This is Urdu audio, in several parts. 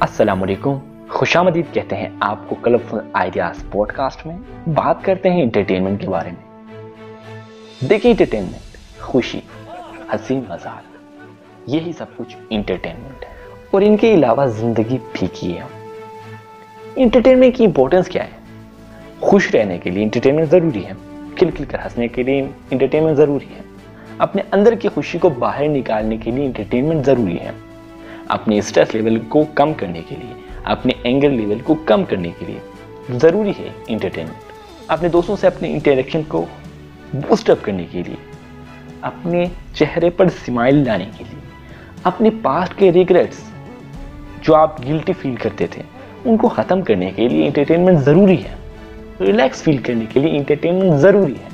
السلام علیکم۔ خوش آمدید کہتے ہیں آپ کو کلرفل آئیڈیاز پوڈ کاسٹ میں بات کرتے ہیں انٹرٹینمنٹ کے بارے میں۔ دیکھیں انٹرٹینمنٹ خوشی، حسین مزاق یہی سب کچھ انٹرٹینمنٹ ہے۔ اور ان کے علاوہ زندگی پھیکی ہے۔ انٹرٹینمنٹ کی امپورٹنس کیا ہے؟ خوش رہنے کے لیے انٹرٹینمنٹ ضروری ہے۔ کھل کھل کر ہنسنے کے لیے انٹرٹینمنٹ ضروری ہے۔ اپنے اندر کی خوشی کو باہر نکالنے کے لیے انٹرٹینمنٹ ضروری ہے۔ اپنے اسٹریس لیول کو کم کرنے کے لیے، اپنے اینگر لیول کو کم کرنے کے لیے ضروری ہے انٹرٹینمنٹ اپنے دوستوں سے اپنے انٹریکشن کو بوسٹ اپ کرنے کے لیے، اپنے چہرے پر سمائل لانے کے لیے، اپنے پاسٹ کے ریگریٹس جو آپ گلٹی فیل کرتے تھے، ان کو ختم کرنے کے لیے انٹرٹینمنٹ ضروری ہے۔ ریلیکس فیل کرنے کے لیے انٹرٹینمنٹ ضروری ہے۔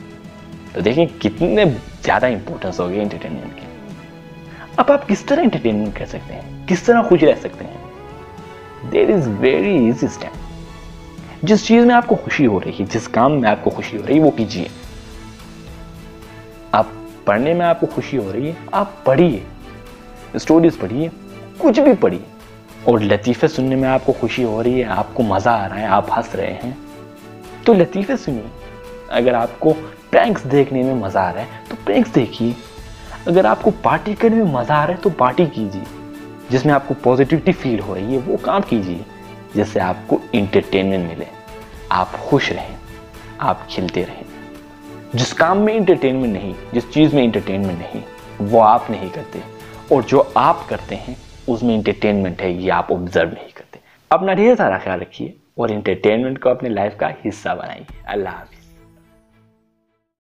تو دیکھیں کتنے زیادہ امپورٹنس ہو گیا انٹرٹینمنٹ کی اب آپ کس طرح انٹرٹینمنٹ کر سکتے ہیں؟ کس طرح خوش رہ سکتے ہیں؟ There is very easy step جس چیز میں آپ کو خوشی ہو رہی ہے جس کام میں آپ کو خوشی ہو رہی ہے وہ کیجیے۔ آپ پڑھنے میں آپ کو خوشی ہو رہی ہے آپ پڑھیے۔ اسٹوریز پڑھیے، کچھ بھی پڑھیے۔ اور لطیفے سننے میں آپ کو خوشی ہو رہی ہے، آپ کو مزہ آ رہا ہے، آپ ہنس رہے ہیں۔ تو لطیفے سنیے۔ اگر آپ کو پرینکس دیکھنے میں مزہ آ رہا ہے، تو پرینکس دیکھیے۔ اگر آپ کو پارٹی کرنے میں مزہ آ رہا ہے تو پارٹی کیجیے۔ جس میں آپ کو پازیٹیوٹی فیل ہو رہی ہے، وہ کام کیجیے۔ جس سے آپ کو انٹرٹینمنٹ ملے۔ آپ خوش رہیں۔ آپ کھلتے رہیں۔ جس کام میں انٹرٹینمنٹ نہیں، جس چیز میں انٹرٹینمنٹ نہیں، وہ آپ نہیں کرتے۔ اور جو آپ کرتے ہیں، اس میں انٹرٹینمنٹ ہے، یہ آپ آبزرو نہیں کرتے۔ اپنا ڈھیر سارا خیال رکھیے اور انٹرٹینمنٹ کو اپنے لائف کا حصہ بنائیے۔ اللہ حافظ۔